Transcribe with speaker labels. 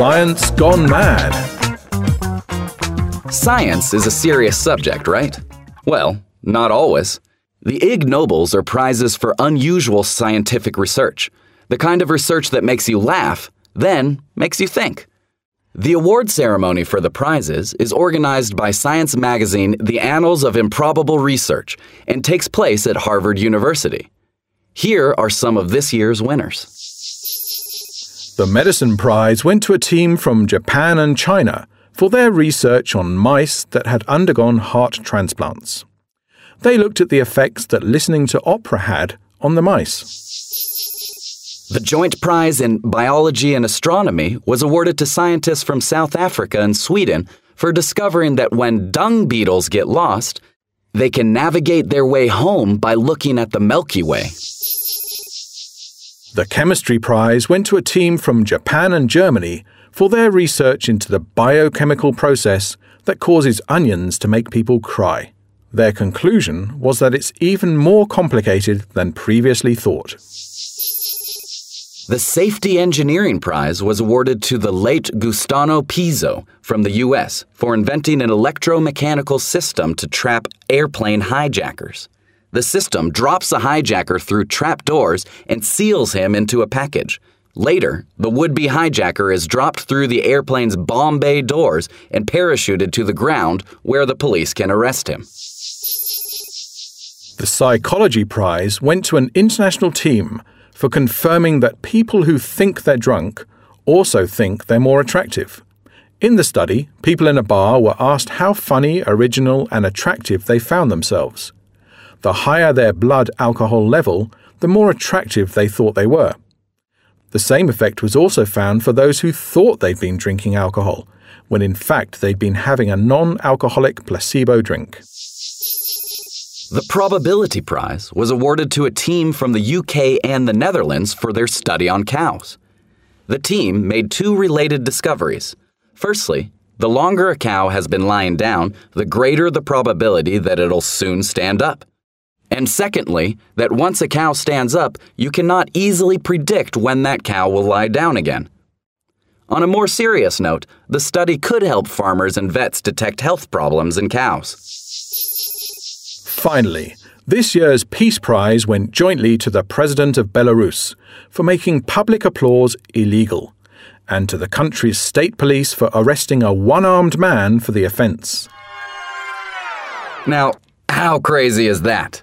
Speaker 1: Science Gone Mad.
Speaker 2: Science is a serious subject, right? Well, not always. The Ig Nobels are prizes for unusual scientific research, the kind of research that makes you laugh, then makes you think. The award ceremony for the prizes is organized by science magazine The Annals of Improbable Research and takes place at Harvard University. Here are some of this year's winners.
Speaker 1: The Medicine Prize went to a team from Japan and China for their research on mice that had undergone heart transplants. They looked at the effects that listening to opera had on the mice.
Speaker 2: The Joint Prize in Biology and Astronomy was awarded to scientists from South Africa and Sweden for discovering that when dung beetles get lost, they can navigate their way home by looking at the Milky Way.
Speaker 1: The Chemistry Prize went to a team from Japan and Germany for their research into the biochemical process that causes onions to make people cry. Their conclusion was that it's even more complicated than previously thought.
Speaker 2: The Safety Engineering Prize was awarded to the late Gustano Pizzo from the U.S. for inventing an electromechanical system to trap airplane hijackers. The system drops the hijacker through trap doors and seals him into a package. Later, the would be hijacker is dropped through the airplane's bomb bay doors and parachuted to the ground where the police can arrest him.
Speaker 1: The Psychology Prize went to an international team for confirming that people who think they're drunk also think they're more attractive. In the study, people in a bar were asked how funny, original, and attractive they found themselves. The higher their blood alcohol level, the more attractive they thought they were. The same effect was also found for those who thought they'd been drinking alcohol, when in fact they'd been having a non alcoholic placebo drink.
Speaker 2: The Probability Prize was awarded to a team from the UK and the Netherlands for their study on cows. The team made two related discoveries. Firstly, the longer a cow has been lying down, the greater the probability that it'll soon stand up. And secondly, that once a cow stands up, you cannot easily predict when that cow will lie down again. On a more serious note, the study could help farmers and vets detect health problems in cows.
Speaker 1: Finally, this year's Peace Prize went jointly to the President of Belarus for making public applause illegal, and to the country's state police for arresting a one armed man for the offence.
Speaker 2: Now, how crazy is that?